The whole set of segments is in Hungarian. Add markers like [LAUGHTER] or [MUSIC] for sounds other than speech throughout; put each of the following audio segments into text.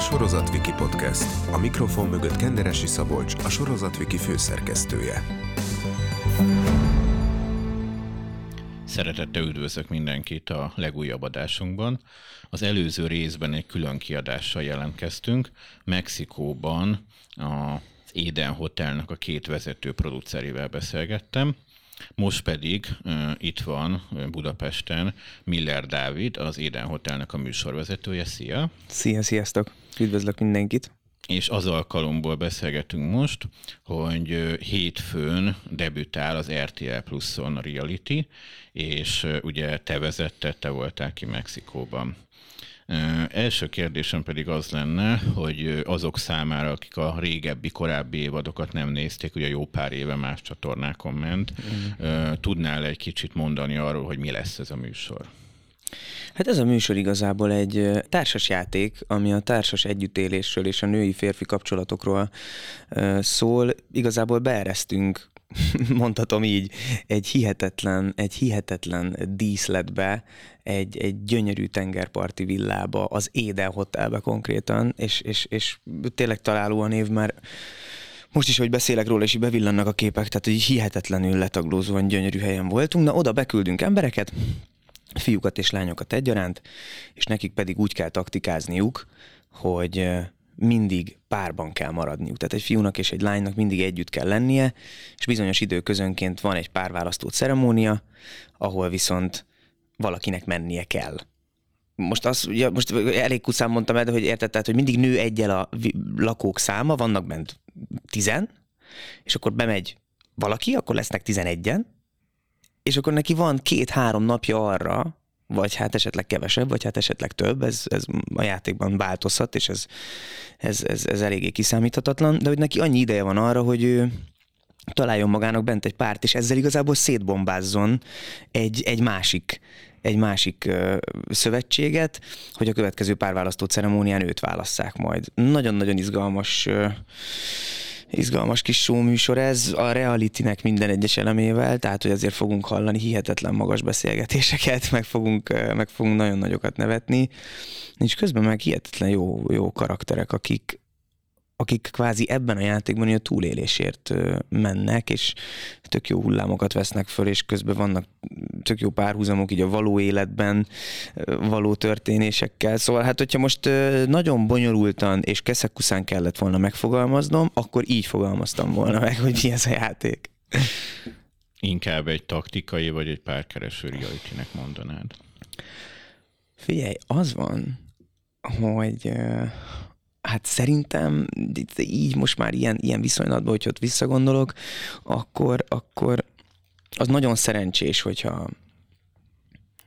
Sorozatviki Podcast. A mikrofon mögött Kenderesi Szabolcs, a Sorozatviki főszerkesztője. Szeretettel üdvözlök mindenkit a legújabb adásunkban. Az előző részben egy külön kiadással jelentkeztünk. Mexikóban az Éden Hotelnek a két vezető producerével beszélgettem. Most pedig uh, itt van Budapesten Miller Dávid, az Éden Hotelnek a műsorvezetője. Szia! Szia, sziasztok! Üdvözlök mindenkit! És az alkalomból beszélgetünk most, hogy hétfőn debütál az RTL Pluson a Reality, és ugye te vezette, te voltál ki Mexikóban. Első kérdésem pedig az lenne, hogy azok számára, akik a régebbi, korábbi évadokat nem nézték, ugye jó pár éve más csatornákon ment, mm. tudnál egy kicsit mondani arról, hogy mi lesz ez a műsor? Hát ez a műsor igazából egy társas játék, ami a társas együttélésről és a női-férfi kapcsolatokról szól. Igazából beeresztünk [LAUGHS] mondhatom így, egy hihetetlen, egy hihetetlen díszletbe, egy, egy gyönyörű tengerparti villába, az Éden Hotelbe konkrétan, és, és, és tényleg találó a név, mert most is, hogy beszélek róla, és így bevillannak a képek, tehát hogy hihetetlenül letaglózóan gyönyörű helyen voltunk. Na, oda beküldünk embereket, fiúkat és lányokat egyaránt, és nekik pedig úgy kell taktikázniuk, hogy mindig párban kell maradniuk. Tehát egy fiúnak és egy lánynak mindig együtt kell lennie, és bizonyos időközönként van egy párválasztó ceremónia, ahol viszont valakinek mennie kell. Most azt, ugye, most elég kuszán mondtam el, de hogy érted, tehát, hogy mindig nő egyel a lakók száma, vannak bent tizen, és akkor bemegy valaki, akkor lesznek tizenegyen, és akkor neki van két-három napja arra, vagy hát esetleg kevesebb, vagy hát esetleg több, ez, ez a játékban változhat, és ez, ez, ez, ez eléggé kiszámíthatatlan, de hogy neki annyi ideje van arra, hogy ő találjon magának bent egy párt, és ezzel igazából szétbombázzon egy, egy másik egy másik ö, szövetséget, hogy a következő párválasztó ceremónián őt válasszák majd. Nagyon-nagyon izgalmas ö, izgalmas kis show műsor ez, a reality minden egyes elemével, tehát hogy azért fogunk hallani hihetetlen magas beszélgetéseket, meg fogunk, meg fogunk nagyon nagyokat nevetni, és közben meg hihetetlen jó, jó karakterek, akik, akik kvázi ebben a játékban a túlélésért mennek, és tök jó hullámokat vesznek föl, és közben vannak tök jó párhuzamok így a való életben való történésekkel. Szóval hát, hogyha most nagyon bonyolultan és keszekuszán kellett volna megfogalmaznom, akkor így fogalmaztam volna meg, hogy mi ez a játék. Inkább egy taktikai vagy egy párkereső reality mondanád? Figyelj, az van, hogy hát szerintem így most már ilyen, ilyen viszonylatban, hogy ott visszagondolok, akkor, akkor az nagyon szerencsés, hogyha,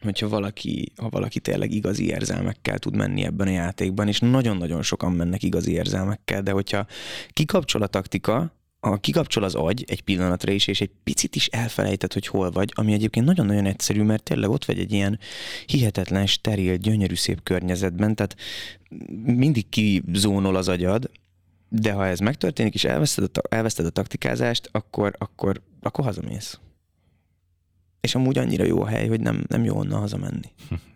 hogyha valaki, ha valaki tényleg igazi érzelmekkel tud menni ebben a játékban, és nagyon-nagyon sokan mennek igazi érzelmekkel, de hogyha kikapcsol a taktika, a kikapcsol az agy egy pillanatra is, és egy picit is elfelejtett, hogy hol vagy, ami egyébként nagyon-nagyon egyszerű, mert tényleg ott vagy egy ilyen hihetetlen, steril, gyönyörű, szép környezetben, tehát mindig kizónol az agyad, de ha ez megtörténik, és elveszted a, elveszted a taktikázást, akkor, akkor, akkor hazamész. És amúgy annyira jó a hely, hogy nem, nem jó onnan hazamenni. [LAUGHS]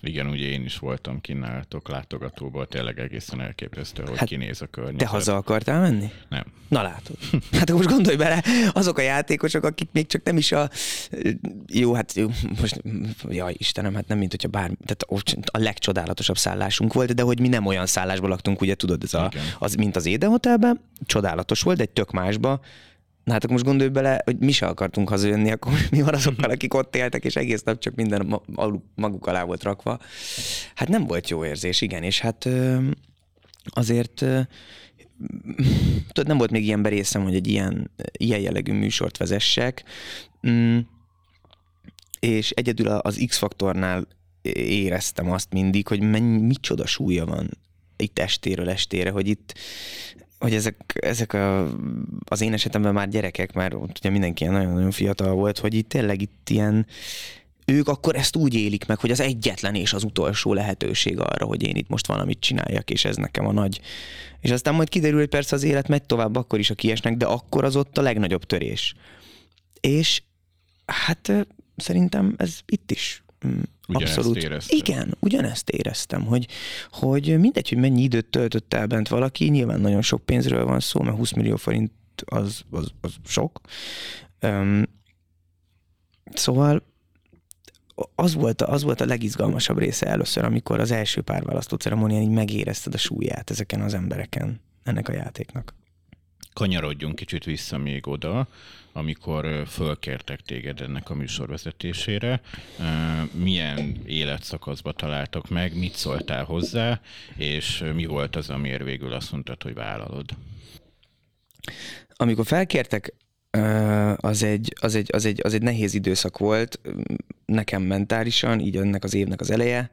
Igen, ugye én is voltam kinálatok látogatóból, tényleg egészen elképesztő, hogy hát, kinéz a környezet. Te haza akartál menni? Nem. Na látod. [LAUGHS] Hát most gondolj bele, azok a játékosok, akik még csak nem is a... Jó, hát jó, most, jaj Istenem, hát nem mint hogyha bár... Tehát a legcsodálatosabb szállásunk volt, de hogy mi nem olyan szállásban laktunk, ugye tudod, ez a, az, mint az Éden Hotelben, csodálatos volt, egy tök másba, Na hát akkor most gondolj bele, hogy mi se akartunk hazajönni, akkor [LAUGHS] mi van azokkal, akik ott éltek, és egész nap csak minden maguk alá volt rakva. Hát nem volt jó érzés, igen, és hát azért [LAUGHS] tudod, nem volt még ilyen berészem, hogy egy ilyen, ilyen jellegű műsort vezessek, mm, és egyedül az X-faktornál éreztem azt mindig, hogy mennyi, micsoda súlya van itt estéről estére, hogy itt hogy ezek, ezek a, az én esetemben már gyerekek, ott ugye mindenki nagyon-nagyon fiatal volt, hogy itt tényleg itt ilyen, ők akkor ezt úgy élik meg, hogy az egyetlen és az utolsó lehetőség arra, hogy én itt most valamit csináljak, és ez nekem a nagy. És aztán majd kiderül, hogy persze az élet megy tovább akkor is, a kiesnek, de akkor az ott a legnagyobb törés. És hát szerintem ez itt is Ugyanezt abszolút. érezted. Igen, ugyanezt éreztem, hogy, hogy mindegy, hogy mennyi időt töltött el bent valaki, nyilván nagyon sok pénzről van szó, mert 20 millió forint az, az, az sok. Um, szóval az volt, az volt a legizgalmasabb része először, amikor az első pár választó ceremónián így megérezted a súlyát ezeken az embereken, ennek a játéknak. Kanyarodjunk kicsit vissza még oda, amikor fölkértek téged ennek a műsorvezetésére. Milyen életszakaszba találtak meg, mit szóltál hozzá, és mi volt az, amiért végül azt mondtad, hogy vállalod? Amikor felkértek, az egy, az, egy, az, egy, az egy nehéz időszak volt nekem mentálisan, így ennek az évnek az eleje,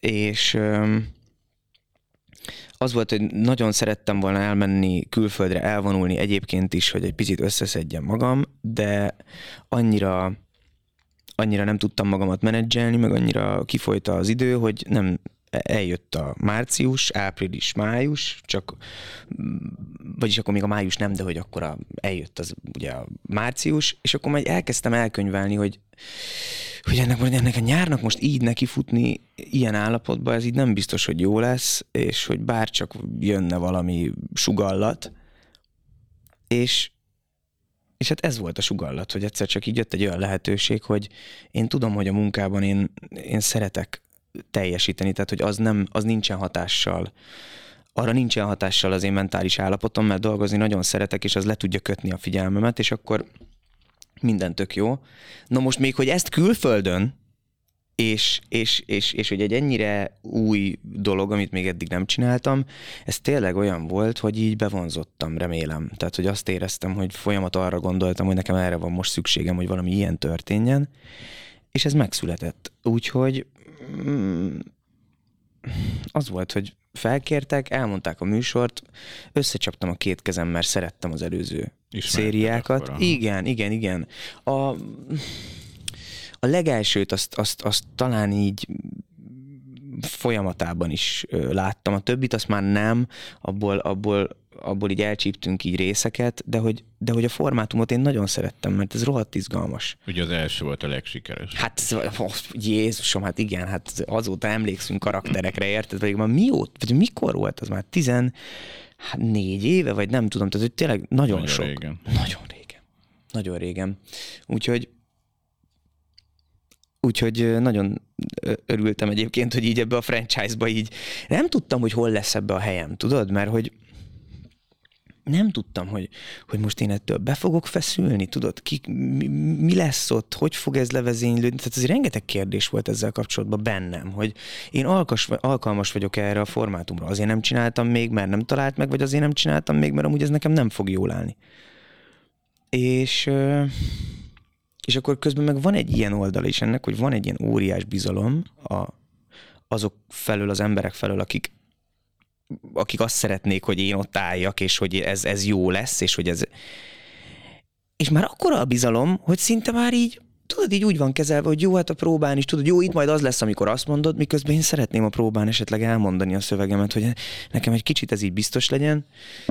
és az volt, hogy nagyon szerettem volna elmenni külföldre, elvonulni egyébként is, hogy egy picit összeszedjem magam, de annyira annyira nem tudtam magamat menedzselni, meg annyira kifolyta az idő, hogy nem eljött a március, április, május, csak vagyis akkor még a május nem, de hogy akkor a, eljött az ugye a március, és akkor majd elkezdtem elkönyvelni, hogy hogy ennek, ennek a nyárnak most így nekifutni ilyen állapotban, ez így nem biztos, hogy jó lesz, és hogy bárcsak jönne valami sugallat, és, és hát ez volt a sugallat, hogy egyszer csak így jött egy olyan lehetőség, hogy én tudom, hogy a munkában én, én szeretek teljesíteni, tehát hogy az, nem, az nincsen hatással. Arra nincsen hatással az én mentális állapotom, mert dolgozni nagyon szeretek, és az le tudja kötni a figyelmemet, és akkor minden tök jó. Na most még, hogy ezt külföldön, és, és, és, és hogy egy ennyire új dolog, amit még eddig nem csináltam, ez tényleg olyan volt, hogy így bevonzottam, remélem. Tehát, hogy azt éreztem, hogy folyamat arra gondoltam, hogy nekem erre van most szükségem, hogy valami ilyen történjen, és ez megszületett. Úgyhogy mm, az volt, hogy felkértek, elmondták a műsort, összecsaptam a két kezem, mert szerettem az előző szériákat. Akkor, igen, igen, igen. A, a legelsőt azt, azt, azt talán így folyamatában is láttam, a többit azt már nem, abból, abból abból így elcsíptünk így részeket, de hogy, de hogy a formátumot én nagyon szerettem, mert ez rohadt izgalmas. Ugye az első volt a legsikeres. Hát oh, Jézusom, hát igen, hát azóta emlékszünk karakterekre, érted? Vagy már mióta, vagy mikor volt az már? Tizen, hát négy éve, vagy nem tudom, tehát hogy tényleg nagyon, nagyon sok. Régen. [LAUGHS] Nagyon régen. Nagyon régen. Úgyhogy Úgyhogy nagyon örültem egyébként, hogy így ebbe a franchise-ba így nem tudtam, hogy hol lesz ebbe a helyem, tudod? Mert hogy nem tudtam, hogy, hogy most én ettől be fogok feszülni, tudod, ki, mi, mi lesz ott, hogy fog ez levezénylődni, tehát ez rengeteg kérdés volt ezzel kapcsolatban bennem, hogy én alkas, alkalmas vagyok erre a formátumra, azért nem csináltam még, mert nem talált meg, vagy azért nem csináltam még, mert amúgy ez nekem nem fog jól állni. És, és akkor közben meg van egy ilyen oldal is ennek, hogy van egy ilyen óriás bizalom a, azok felől, az emberek felől, akik akik azt szeretnék, hogy én ott álljak, és hogy ez, ez jó lesz, és hogy ez... És már akkora a bizalom, hogy szinte már így, tudod, így úgy van kezelve, hogy jó, hát a próbán is, tudod, jó, itt majd az lesz, amikor azt mondod, miközben én szeretném a próbán esetleg elmondani a szövegemet, hogy nekem egy kicsit ez így biztos legyen,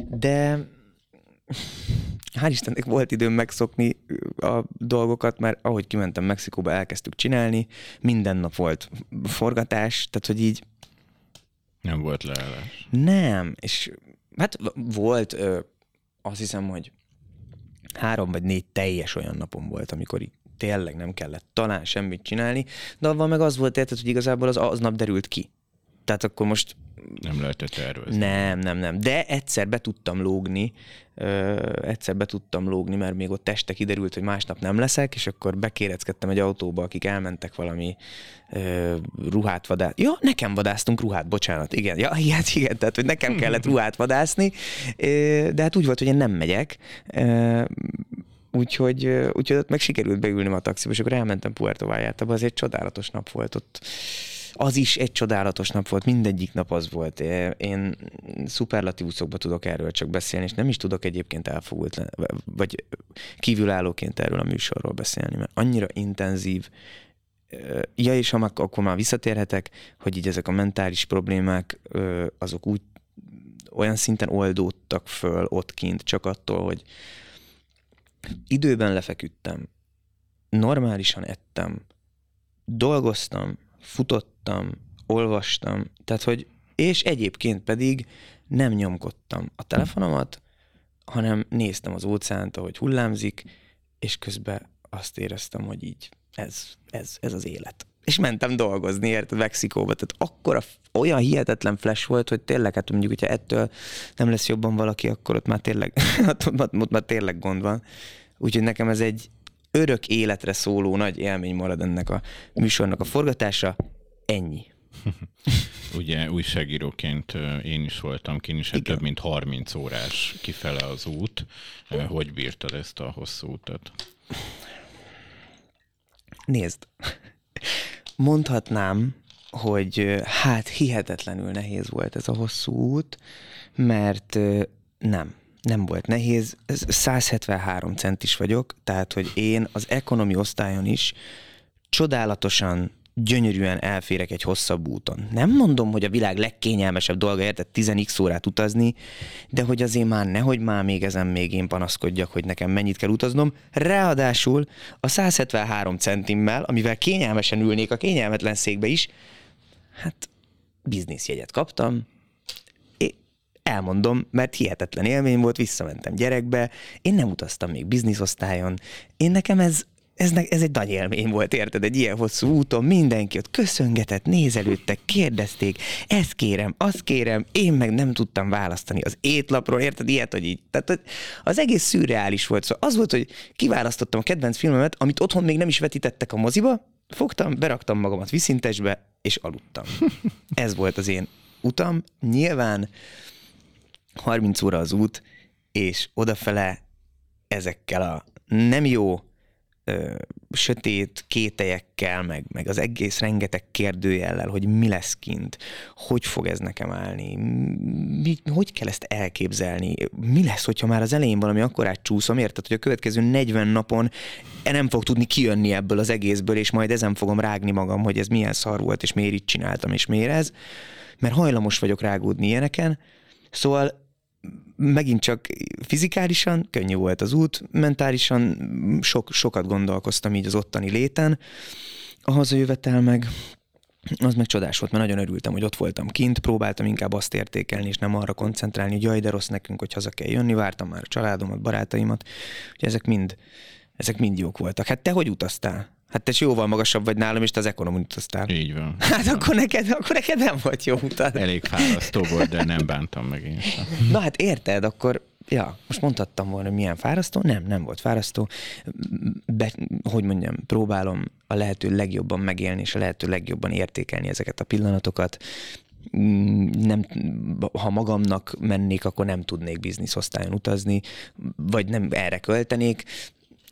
de hál' Istennek volt időm megszokni a dolgokat, mert ahogy kimentem Mexikóba, elkezdtük csinálni, minden nap volt forgatás, tehát hogy így nem volt leállás. Nem, és hát volt, ö, azt hiszem, hogy három vagy négy teljes olyan napom volt, amikor így tényleg nem kellett talán semmit csinálni, de avval meg az volt érted, hogy igazából az aznap derült ki. Tehát akkor most nem lehetett tervezni. Nem, nem, nem. De egyszer be tudtam lógni, ö, egyszer be tudtam lógni, mert még ott teste kiderült, hogy másnap nem leszek, és akkor bekéreckedtem egy autóba, akik elmentek valami ö, ruhát vadászni. Ja, nekem vadáztunk ruhát, bocsánat, igen. Ja, igen, [LAUGHS] igen, tehát hogy nekem kellett ruhát vadászni, de hát úgy volt, hogy én nem megyek. Úgyhogy, úgyhogy ott meg sikerült beülni a taxiba, és akkor elmentem Puerto Vallarta-ba, az egy csodálatos nap volt ott az is egy csodálatos nap volt, mindegyik nap az volt. Én szuperlatívuszokba tudok erről csak beszélni, és nem is tudok egyébként elfogult, vagy kívülállóként erről a műsorról beszélni, mert annyira intenzív, ja, és ha akkor már visszatérhetek, hogy így ezek a mentális problémák, azok úgy olyan szinten oldódtak föl ott kint, csak attól, hogy időben lefeküdtem, normálisan ettem, dolgoztam, futottam, olvastam, tehát hogy, és egyébként pedig nem nyomkodtam a telefonomat, hanem néztem az óceánt, ahogy hullámzik, és közben azt éreztem, hogy így ez, ez, ez az élet. És mentem dolgozni, érted, Mexikóba. Tehát akkor olyan hihetetlen flash volt, hogy tényleg, hát mondjuk, hogyha ettől nem lesz jobban valaki, akkor ott már tényleg, [LAUGHS] ott, ott már tényleg gond van. Úgyhogy nekem ez egy örök életre szóló nagy élmény marad ennek a műsornak a forgatása. Ennyi. [LAUGHS] Ugye újságíróként én is voltam kint, és több mint 30 órás kifele az út. Hogy bírtad ezt a hosszú utat? Nézd, mondhatnám, hogy hát hihetetlenül nehéz volt ez a hosszú út, mert nem, nem volt nehéz. 173 centis vagyok, tehát hogy én az ekonomi osztályon is csodálatosan gyönyörűen elférek egy hosszabb úton. Nem mondom, hogy a világ legkényelmesebb dolga érted 10x órát utazni, de hogy azért már nehogy már még ezen még én panaszkodjak, hogy nekem mennyit kell utaznom. Ráadásul a 173 centimmel, amivel kényelmesen ülnék a kényelmetlen székbe is, hát bizniszjegyet kaptam, elmondom, mert hihetetlen élmény volt, visszamentem gyerekbe, én nem utaztam még bizniszosztályon, én nekem ez ez, ez egy nagy élmény volt, érted? Egy ilyen hosszú úton mindenki ott köszöngetett, nézelődtek, kérdezték, ezt kérem, azt kérem, én meg nem tudtam választani az étlapról, érted? Ilyet, hogy így. Tehát az egész szürreális volt. Szóval az volt, hogy kiválasztottam a kedvenc filmemet, amit otthon még nem is vetítettek a moziba, fogtam, beraktam magamat viszintesbe, és aludtam. [LAUGHS] Ez volt az én utam. Nyilván 30 óra az út, és odafele ezekkel a nem jó ö, sötét kételyekkel, meg, meg az egész rengeteg kérdőjellel, hogy mi lesz kint, hogy fog ez nekem állni, mi, hogy kell ezt elképzelni, mi lesz, hogyha már az elején valami akkorát csúszom, érted, hogy a következő 40 napon nem fog tudni kijönni ebből az egészből, és majd ezen fogom rágni magam, hogy ez milyen szar volt, és miért így csináltam, és miért ez, mert hajlamos vagyok rágódni ilyeneken, szóval megint csak fizikálisan könnyű volt az út, mentálisan sok, sokat gondolkoztam így az ottani léten. A hazajövetel meg az meg csodás volt, mert nagyon örültem, hogy ott voltam kint, próbáltam inkább azt értékelni, és nem arra koncentrálni, hogy jaj, de rossz nekünk, hogy haza kell jönni, vártam már a családomat, barátaimat, hogy ezek mind, ezek mind jók voltak. Hát te hogy utaztál? Hát te jóval magasabb vagy nálam, és te az ekonomin utaztál. Így van. Hát akkor neked, akkor neked nem volt jó utad. Elég fárasztó volt, de nem bántam meg én sem. Na hát érted, akkor ja, most mondhattam volna, hogy milyen fárasztó. Nem, nem volt fárasztó. Be, hogy mondjam, próbálom a lehető legjobban megélni, és a lehető legjobban értékelni ezeket a pillanatokat. Nem, ha magamnak mennék, akkor nem tudnék bizniszosztályon utazni, vagy nem erre költenék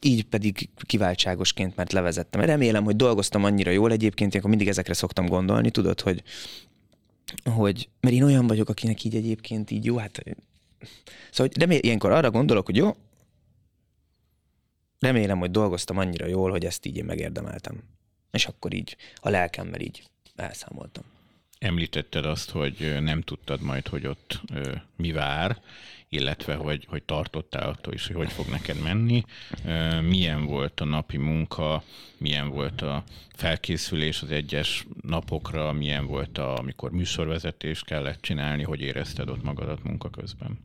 így pedig kiváltságosként, mert levezettem. Remélem, hogy dolgoztam annyira jól egyébként, akkor mindig ezekre szoktam gondolni, tudod, hogy, hogy mert én olyan vagyok, akinek így egyébként így jó, hát szóval hogy remélem, ilyenkor arra gondolok, hogy jó, remélem, hogy dolgoztam annyira jól, hogy ezt így én megérdemeltem. És akkor így a lelkemmel így elszámoltam. Említetted azt, hogy nem tudtad majd, hogy ott mi vár, illetve hogy, hogy tartottál attól is, hogy hogy fog neked menni. Milyen volt a napi munka, milyen volt a felkészülés az egyes napokra, milyen volt, a, amikor műsorvezetés kellett csinálni, hogy érezted ott magadat munka közben?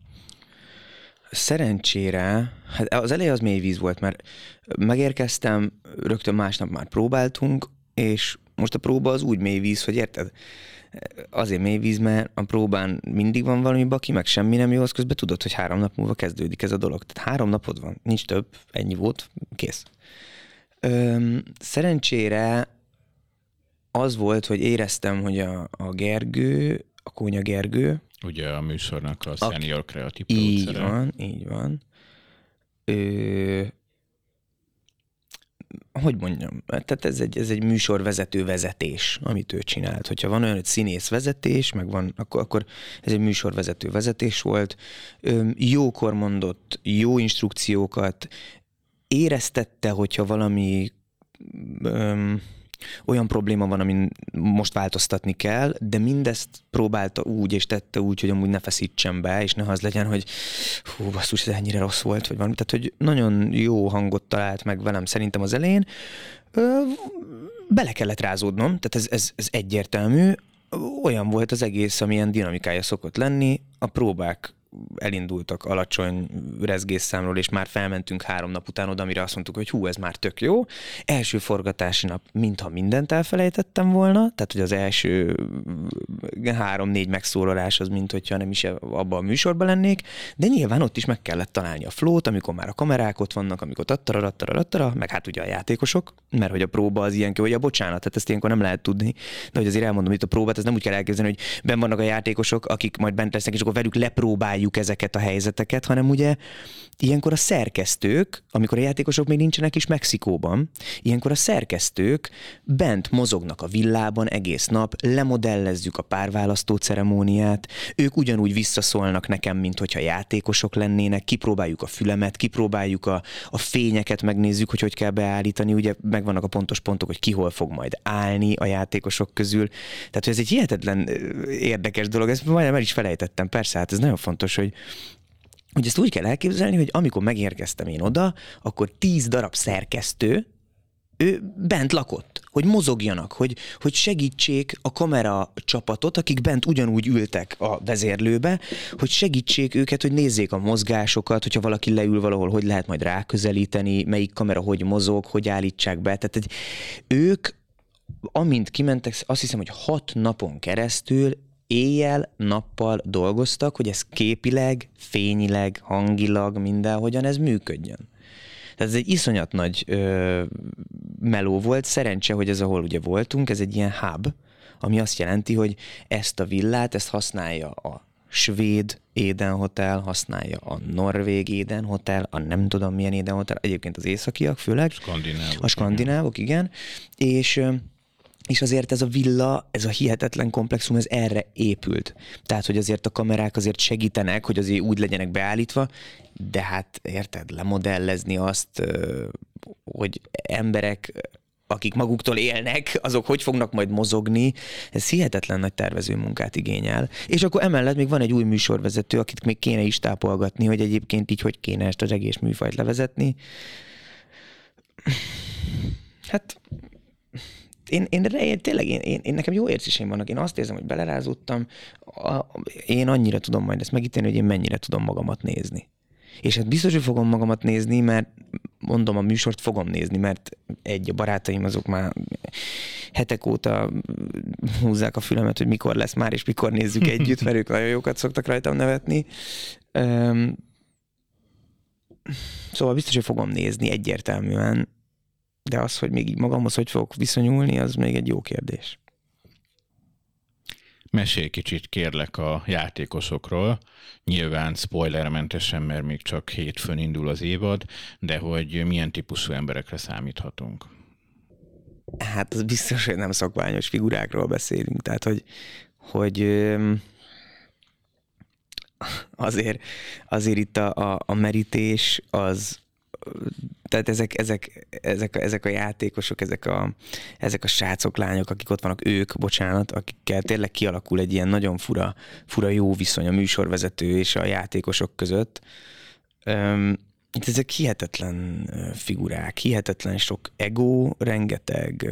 Szerencsére, hát az eleje az mély víz volt, mert megérkeztem, rögtön másnap már próbáltunk, és most a próba az úgy mély víz, hogy érted? Azért mély víz, mert a próbán mindig van valami baki, meg semmi nem jó, az közben tudod, hogy három nap múlva kezdődik ez a dolog. Tehát három napod van, nincs több, ennyi volt, kész. Öm, szerencsére az volt, hogy éreztem, hogy a, a Gergő, a Kónya Gergő, Ugye a műsornak a senior kreatív Így van, így van. Ő, hogy mondjam, tehát ez egy, ez egy műsorvezető vezetés, amit ő csinált. Hogyha van olyan, hogy színész vezetés, meg van, akkor, akkor ez egy műsorvezető vezetés volt. Jókor mondott jó instrukciókat, éreztette, hogyha valami öm, olyan probléma van, amin most változtatni kell, de mindezt próbálta úgy, és tette úgy, hogy amúgy ne feszítsen be, és ne az legyen, hogy hú, basszus, ez ennyire rossz volt, vagy valami. Tehát, hogy nagyon jó hangot talált meg velem szerintem az elején. bele kellett rázódnom, tehát ez, ez, ez egyértelmű. Olyan volt az egész, amilyen dinamikája szokott lenni. A próbák elindultak alacsony rezgésszámról, és már felmentünk három nap után oda, amire azt mondtuk, hogy hú, ez már tök jó. Első forgatási nap, mintha mindent elfelejtettem volna, tehát hogy az első három-négy megszólalás az, mint hogyha nem is abban a műsorban lennék, de nyilván ott is meg kellett találni a flót, amikor már a kamerák ott vannak, amikor tattara, tattara, tattara, meg hát ugye a játékosok, mert hogy a próba az ilyen, hogy a bocsánat, tehát ezt ilyenkor nem lehet tudni, de hogy azért elmondom, hogy a próbát, ez nem úgy kell elképzelni, hogy ben vannak a játékosok, akik majd bent lesznek, és akkor velük lepróbálják használjuk ezeket a helyzeteket, hanem ugye ilyenkor a szerkesztők, amikor a játékosok még nincsenek is Mexikóban, ilyenkor a szerkesztők bent mozognak a villában egész nap, lemodellezzük a párválasztó ceremóniát, ők ugyanúgy visszaszólnak nekem, mint hogyha játékosok lennének, kipróbáljuk a fülemet, kipróbáljuk a, a fényeket, megnézzük, hogy hogy kell beállítani, ugye megvannak a pontos pontok, hogy ki hol fog majd állni a játékosok közül. Tehát ez egy hihetetlen érdekes dolog, ezt majdnem el is felejtettem, persze, hát ez nagyon fontos fontos, hogy hogy ezt úgy kell elképzelni, hogy amikor megérkeztem én oda, akkor tíz darab szerkesztő, ő bent lakott, hogy mozogjanak, hogy, hogy segítsék a kamera csapatot, akik bent ugyanúgy ültek a vezérlőbe, hogy segítsék őket, hogy nézzék a mozgásokat, hogyha valaki leül valahol, hogy lehet majd ráközelíteni, melyik kamera hogy mozog, hogy állítsák be. Tehát egy, ők, amint kimentek, azt hiszem, hogy hat napon keresztül éjjel-nappal dolgoztak, hogy ez képileg, fényileg, hangilag, mindenhogyan ez működjön. Tehát ez egy iszonyat nagy ö, meló volt. Szerencse, hogy ez, ahol ugye voltunk, ez egy ilyen hub, ami azt jelenti, hogy ezt a villát, ezt használja a svéd Éden Hotel, használja a norvég Éden Hotel, a nem tudom milyen Éden Hotel, egyébként az északiak főleg. Skandinávok. A skandinávok, igen. igen. És és azért ez a villa, ez a hihetetlen komplexum, ez erre épült. Tehát, hogy azért a kamerák azért segítenek, hogy azért úgy legyenek beállítva, de hát érted, lemodellezni azt, hogy emberek akik maguktól élnek, azok hogy fognak majd mozogni, ez hihetetlen nagy tervező munkát igényel. És akkor emellett még van egy új műsorvezető, akit még kéne is tápolgatni, hogy egyébként így hogy kéne ezt az egész műfajt levezetni. Hát én, én, én tényleg, én, én, én, nekem jó érzéseim vannak. Én azt érzem, hogy belerázódtam, a, én annyira tudom majd ezt megítélni, hogy én mennyire tudom magamat nézni. És hát biztos, hogy fogom magamat nézni, mert mondom, a műsort fogom nézni, mert egy, a barátaim azok már hetek óta húzzák a fülemet, hogy mikor lesz már, és mikor nézzük [LAUGHS] együtt, mert ők nagyon jókat szoktak rajtam nevetni. Szóval biztos, hogy fogom nézni egyértelműen, de az, hogy még magamhoz hogy fogok viszonyulni, az még egy jó kérdés. Mesélj kicsit kérlek a játékosokról, nyilván spoilermentesen, mert még csak hétfőn indul az évad, de hogy milyen típusú emberekre számíthatunk? Hát az biztos, hogy nem szokványos figurákról beszélünk, tehát hogy, hogy azért, azért itt a, a, a merítés az, tehát ezek, ezek, ezek, ezek a játékosok, ezek a, ezek a srácok, lányok, akik ott vannak, ők, bocsánat, akikkel tényleg kialakul egy ilyen nagyon fura, fura jó viszony a műsorvezető és a játékosok között. Um, ezek hihetetlen figurák, hihetetlen sok ego, rengeteg,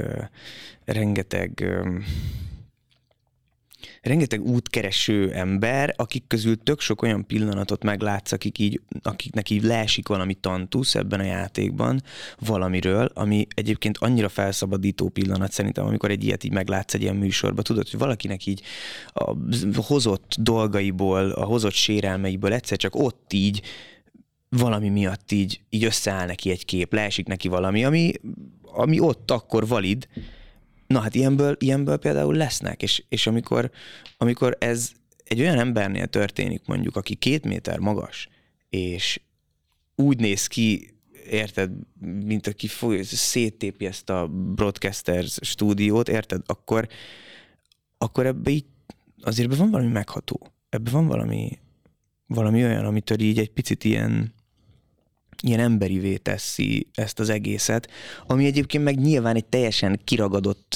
rengeteg rengeteg útkereső ember, akik közül tök sok olyan pillanatot meglátsz, akik így, akiknek így leesik valami tantusz ebben a játékban valamiről, ami egyébként annyira felszabadító pillanat szerintem, amikor egy ilyet így meglátsz egy ilyen műsorban, tudod, hogy valakinek így a hozott dolgaiból, a hozott sérelmeiből egyszer csak ott így valami miatt így, így összeáll neki egy kép, leesik neki valami, ami, ami ott akkor valid, Na hát ilyenből, ilyenből például lesznek, és, és amikor, amikor ez egy olyan embernél történik mondjuk, aki két méter magas, és úgy néz ki, érted, mint aki foly, széttépi ezt a broadcasters stúdiót, érted, akkor, akkor ebbe így azért ebbe van valami megható. Ebbe van valami, valami olyan, amitől így egy picit ilyen, ilyen emberivé teszi ezt az egészet, ami egyébként meg nyilván egy teljesen kiragadott,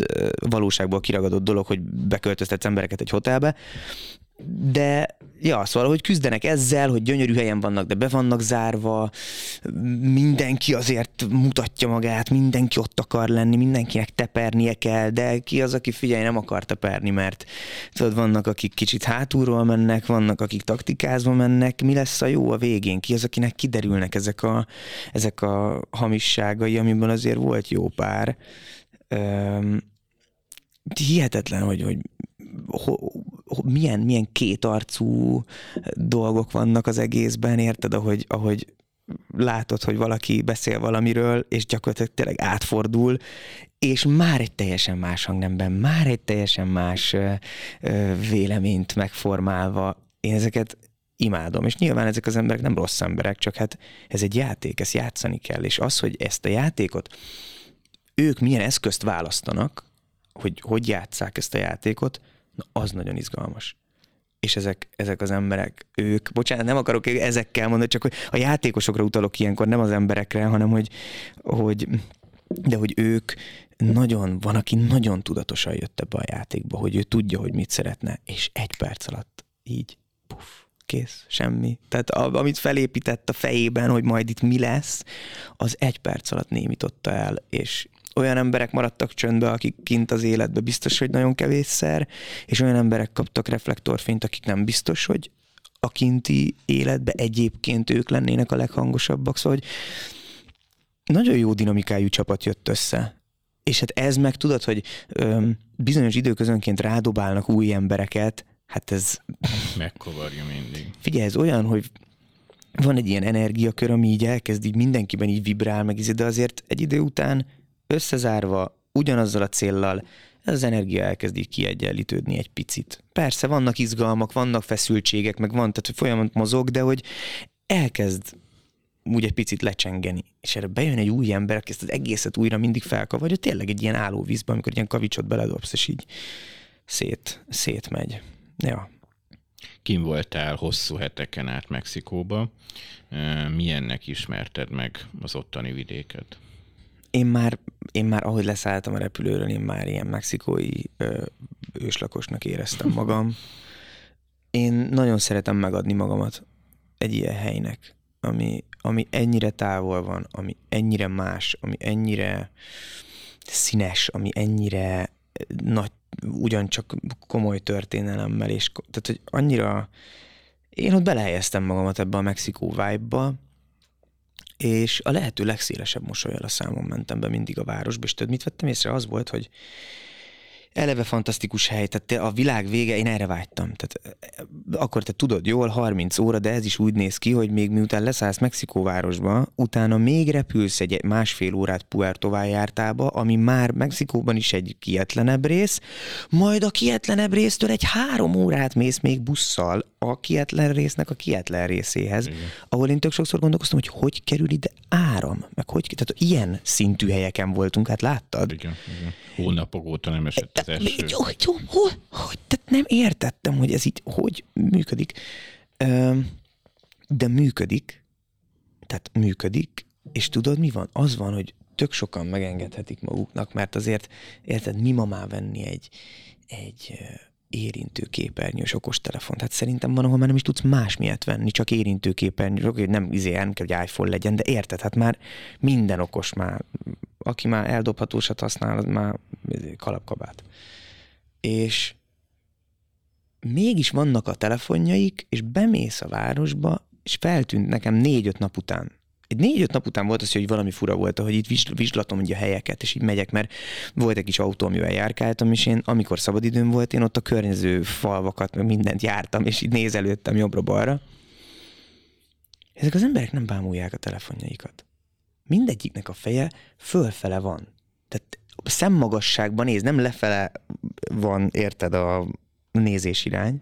valóságból kiragadott dolog, hogy beköltöztetsz embereket egy hotelbe, de ja, szóval, hogy küzdenek ezzel, hogy gyönyörű helyen vannak, de be vannak zárva, mindenki azért mutatja magát, mindenki ott akar lenni, mindenkinek tepernie kell, de ki az, aki figyelj, nem akar teperni, mert tudod, vannak, akik kicsit hátulról mennek, vannak, akik taktikázva mennek, mi lesz a jó a végén, ki az, akinek kiderülnek ezek a, ezek a hamisságai, amiben azért volt jó pár. Üm, hihetetlen, hogy, hogy ho, ho, milyen, milyen kétarcú dolgok vannak az egészben, érted, ahogy, ahogy látod, hogy valaki beszél valamiről, és gyakorlatilag tényleg átfordul, és már egy teljesen más hangnemben, már egy teljesen más véleményt megformálva. Én ezeket imádom, és nyilván ezek az emberek nem rossz emberek, csak hát ez egy játék, ezt játszani kell, és az, hogy ezt a játékot ők milyen eszközt választanak, hogy hogy játsszák ezt a játékot, na az nagyon izgalmas. És ezek, ezek az emberek, ők, bocsánat, nem akarok ezekkel mondani, csak hogy a játékosokra utalok ilyenkor, nem az emberekre, hanem hogy, hogy de hogy ők nagyon, van, aki nagyon tudatosan jött ebbe a játékba, hogy ő tudja, hogy mit szeretne, és egy perc alatt így, puff, kész, semmi. Tehát amit felépített a fejében, hogy majd itt mi lesz, az egy perc alatt némította el, és olyan emberek maradtak csöndbe, akik kint az életbe biztos, hogy nagyon kevésszer, és olyan emberek kaptak reflektorfényt, akik nem biztos, hogy a kinti életbe egyébként ők lennének a leghangosabbak. Szóval, hogy nagyon jó dinamikájú csapat jött össze. És hát ez meg tudod, hogy öm, bizonyos időközönként rádobálnak új embereket, hát ez... [LAUGHS] Megkovarja mindig. Figyelj, ez olyan, hogy van egy ilyen energiakör, ami így elkezd, így mindenkiben így vibrál, meg de azért egy idő után összezárva, ugyanazzal a céllal, ez az energia elkezd így kiegyenlítődni egy picit. Persze vannak izgalmak, vannak feszültségek, meg van, tehát hogy folyamat mozog, de hogy elkezd úgy egy picit lecsengeni. És erre bejön egy új ember, aki ezt az egészet újra mindig felkavarja, tényleg egy ilyen állóvízbe, amikor ilyen kavicsot beledobsz, és így szét, szétmegy. Ja. Kim voltál hosszú heteken át Mexikóba. Milyennek ismerted meg az ottani vidéket? Én már, én már ahogy leszálltam a repülőről, én már ilyen mexikói ö, őslakosnak éreztem magam. Én nagyon szeretem megadni magamat egy ilyen helynek, ami, ami ennyire távol van, ami ennyire más, ami ennyire színes, ami ennyire nagy, ugyancsak komoly történelemmel, és tehát, hogy annyira én ott belehelyeztem magamat ebbe a Mexikó vibe-ba, és a lehető legszélesebb mosolyal a számon mentem be mindig a városba, és tudod, mit vettem észre? Az volt, hogy eleve fantasztikus hely, tehát a világ vége, én erre vágytam. Tehát, akkor te tudod jól, 30 óra, de ez is úgy néz ki, hogy még miután leszállsz Mexikóvárosba, utána még repülsz egy másfél órát Puerto Vallartába, ami már Mexikóban is egy kietlenebb rész, majd a kietlenebb résztől egy három órát mész még busszal a kietlen résznek a kietlen részéhez, igen. ahol én tök sokszor gondolkoztam, hogy hogy kerül ide áram, meg hogy, tehát ilyen szintű helyeken voltunk, hát láttad? Igen, igen. Hónapok óta nem esett az eső. Hogy, hogy, hogy, hogy, tehát nem értettem, hogy ez így hogy működik. De működik, tehát működik, és tudod mi van? Az van, hogy tök sokan megengedhetik maguknak, mert azért, érted, mi ma már venni egy, egy érintő képernyős okostelefon. Tehát szerintem van, ahol már nem is tudsz más miatt venni, csak érintő képernyős, hogy nem, izé, nem kell, hogy iPhone legyen, de érted, hát már minden okos már, aki már eldobhatósat használ, az már izé, kalapkabát. És mégis vannak a telefonjaik, és bemész a városba, és feltűnt nekem négy-öt nap után, négy-öt nap után volt az, hogy valami fura volt, hogy itt vizslatom ugye a helyeket, és így megyek, mert volt egy kis autó, amivel járkáltam, és én, amikor szabadidőm volt, én ott a környező falvakat, meg mindent jártam, és így nézelődtem jobbra-balra. Ezek az emberek nem bámulják a telefonjaikat. Mindegyiknek a feje fölfele van. Tehát szemmagasságban néz, nem lefele van, érted, a nézés irány.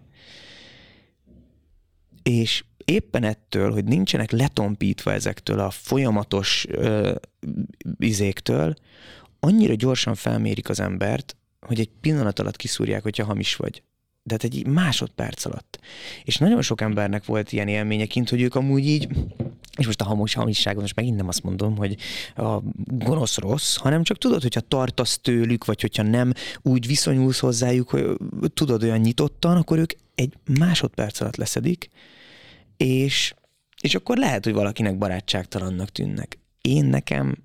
És éppen ettől, hogy nincsenek letompítva ezektől a folyamatos ö, izéktől, annyira gyorsan felmérik az embert, hogy egy pillanat alatt kiszúrják, hogyha hamis vagy. De hát egy másodperc alatt. És nagyon sok embernek volt ilyen élménye kint, hogy ők amúgy így, és most a hamos hamisságon most megint nem azt mondom, hogy a gonosz rossz, hanem csak tudod, hogyha tartasz tőlük, vagy hogyha nem úgy viszonyulsz hozzájuk, hogy tudod olyan nyitottan, akkor ők egy másodperc alatt leszedik, és, és akkor lehet, hogy valakinek barátságtalannak tűnnek. Én nekem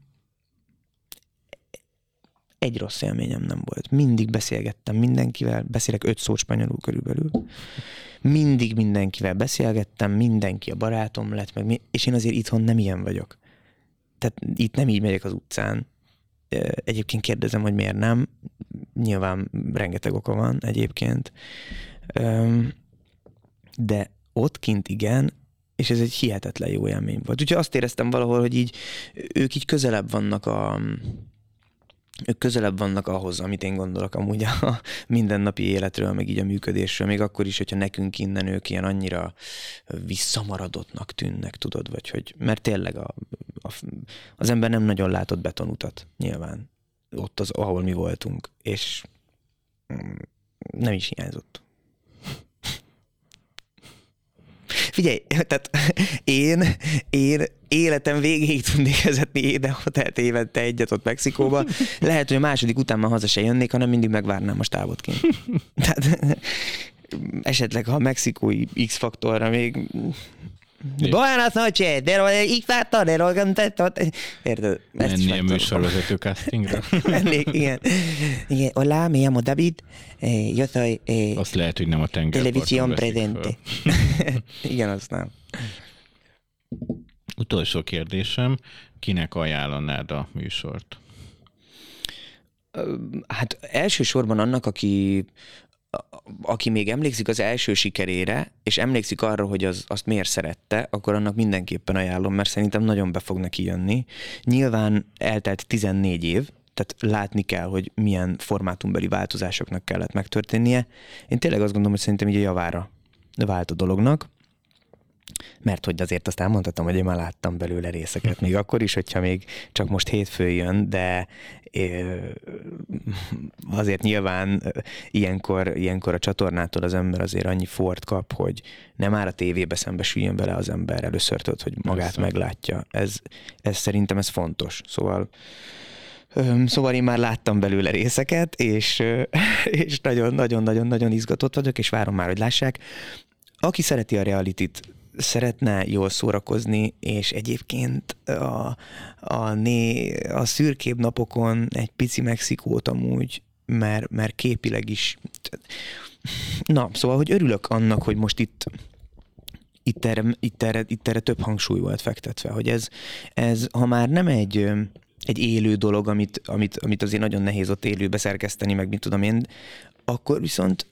egy rossz élményem nem volt. Mindig beszélgettem mindenkivel, beszélek öt szó spanyolul körülbelül. Mindig mindenkivel beszélgettem, mindenki a barátom lett, meg mi, és én azért itthon nem ilyen vagyok. Tehát itt nem így megyek az utcán. Egyébként kérdezem, hogy miért nem. Nyilván rengeteg oka van egyébként. De ott kint igen, és ez egy hihetetlen jó élmény volt. Úgyhogy azt éreztem valahol, hogy így ők így közelebb vannak a, ők közelebb vannak ahhoz, amit én gondolok amúgy a mindennapi életről, meg így a működésről, még akkor is, hogyha nekünk innen ők ilyen annyira visszamaradottnak tűnnek, tudod, vagy hogy, mert tényleg a, a, az ember nem nagyon látott betonutat, nyilván, ott az, ahol mi voltunk, és mm, nem is hiányzott. Figyelj, tehát én, én életem végéig tudnék vezetni Éden Hotelt évente egyet ott Mexikóba. Lehet, hogy a második után már haza se jönnék, hanem mindig megvárnám a stávot kint. Tehát esetleg, ha a mexikói X-faktorra még Buenas noches, de lo X-Factor, de lo Érted? Mennél műsorvezető castingra? [LAUGHS] Mennék, igen. igen. Hola, me llamo David, eh, yo soy... Eh, azt lehet, hogy nem a tengerparton Televisión presente. [LAUGHS] igen, azt nem. Utolsó kérdésem, kinek ajánlanád a műsort? Hát elsősorban annak, aki, aki még emlékszik az első sikerére, és emlékszik arra, hogy az, azt miért szerette, akkor annak mindenképpen ajánlom, mert szerintem nagyon be fog neki jönni. Nyilván eltelt 14 év, tehát látni kell, hogy milyen formátumbeli változásoknak kellett megtörténnie. Én tényleg azt gondolom, hogy szerintem így a javára vált a dolognak mert hogy azért azt elmondhatom, hogy én már láttam belőle részeket, még akkor is, hogyha még csak most hétfő jön, de azért nyilván ilyenkor, ilyenkor a csatornától az ember azért annyi fort kap, hogy nem már a tévébe szembesüljön bele az ember először, tudod, hogy magát Persze. meglátja. Ez, ez szerintem ez fontos. Szóval Szóval én már láttam belőle részeket, és, [LAUGHS] és nagyon-nagyon-nagyon-nagyon izgatott vagyok, és várom már, hogy lássák. Aki szereti a realitit, szeretne jól szórakozni, és egyébként a, a, né, a szürkébb napokon egy pici Mexikót amúgy, mert, mert képileg is. Na, szóval, hogy örülök annak, hogy most itt itt erre, itt, erre, itt erre több hangsúly volt fektetve, hogy ez, ez ha már nem egy, egy élő dolog, amit, amit, amit azért nagyon nehéz ott élőbe szerkeszteni, meg mit tudom én, akkor viszont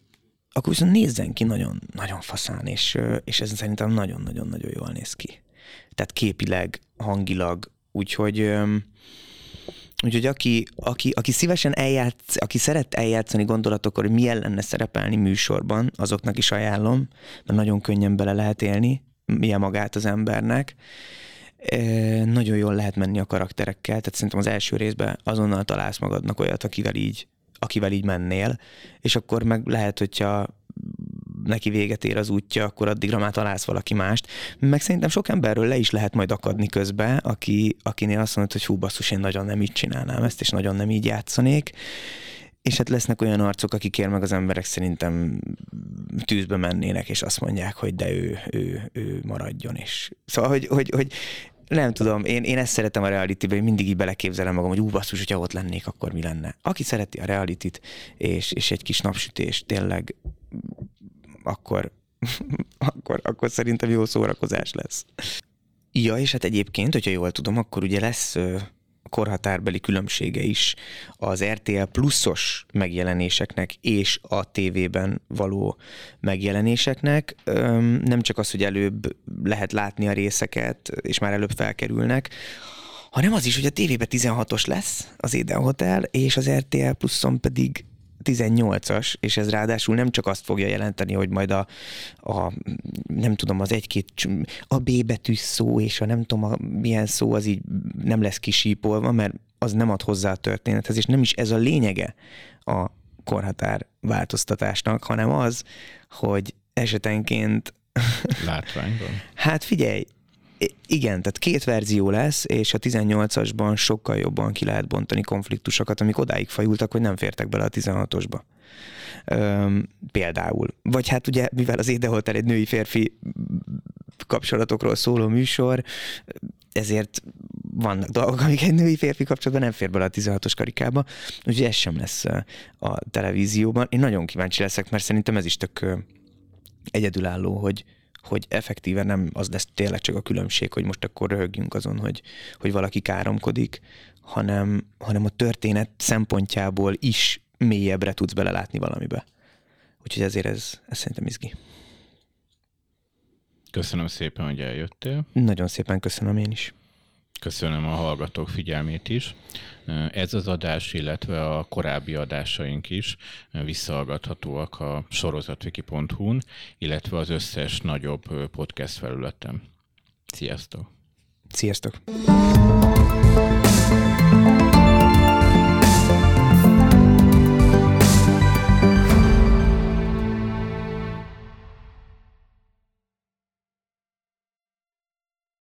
akkor viszont nézzen ki nagyon, nagyon faszán, és, és ez szerintem nagyon-nagyon-nagyon jól néz ki. Tehát képileg, hangilag, úgyhogy Úgyhogy aki, aki, aki szívesen eljátsz, aki szeret eljátszani gondolatokkal, hogy milyen lenne szerepelni műsorban, azoknak is ajánlom, mert nagyon könnyen bele lehet élni, milyen magát az embernek. Nagyon jól lehet menni a karakterekkel, tehát szerintem az első részben azonnal találsz magadnak olyat, akivel így akivel így mennél, és akkor meg lehet, hogyha neki véget ér az útja, akkor addigra már találsz valaki mást. Meg szerintem sok emberről le is lehet majd akadni közbe, aki, akinél azt mondod, hogy hú basszus, én nagyon nem így csinálnám ezt, és nagyon nem így játszanék. És hát lesznek olyan arcok, akikért meg az emberek szerintem tűzbe mennének, és azt mondják, hogy de ő, ő, ő maradjon. És szóval, hogy, hogy, hogy nem tudom, én, én ezt szeretem a reality hogy mindig így beleképzelem magam, hogy ú, basszus, hogyha ott lennék, akkor mi lenne. Aki szereti a reality és, és egy kis napsütés, tényleg, akkor, [LAUGHS] akkor, akkor szerintem jó szórakozás lesz. Ja, és hát egyébként, hogyha jól tudom, akkor ugye lesz korhatárbeli különbsége is az RTL pluszos megjelenéseknek és a tévében való megjelenéseknek. Nem csak az, hogy előbb lehet látni a részeket, és már előbb felkerülnek, hanem az is, hogy a tévében 16-os lesz az Éden Hotel, és az RTL pluszon pedig 18-as, és ez ráadásul nem csak azt fogja jelenteni, hogy majd a, a nem tudom, az egy-két a B betű szó, és a nem tudom, a, milyen szó az így nem lesz kisípolva, mert az nem ad hozzá a történethez, és nem is ez a lényege a korhatár változtatásnak, hanem az, hogy esetenként... Látványban? [LAUGHS] hát figyelj, Igen, tehát két verzió lesz, és a 18-asban sokkal jobban ki lehet bontani konfliktusokat, amik odáig fajultak, hogy nem fértek bele a 16-osba. Üm, például. Vagy hát ugye, mivel az Édeholter egy női-férfi kapcsolatokról szóló műsor, ezért vannak dolgok, amik egy női-férfi kapcsolatban nem fér bele a 16-os karikába, úgyhogy ez sem lesz a televízióban. Én nagyon kíváncsi leszek, mert szerintem ez is tök egyedülálló, hogy, hogy effektíven nem az lesz tényleg csak a különbség, hogy most akkor röhögjünk azon, hogy, hogy valaki káromkodik, hanem, hanem a történet szempontjából is mélyebbre tudsz belelátni valamibe. Úgyhogy ezért ez, ez szerintem izgi. Köszönöm szépen, hogy eljöttél. Nagyon szépen köszönöm én is. Köszönöm a hallgatók figyelmét is. Ez az adás, illetve a korábbi adásaink is visszahallgathatóak a sorozatviki.hu-n, illetve az összes nagyobb podcast felületen. Sziasztok! Sziasztok!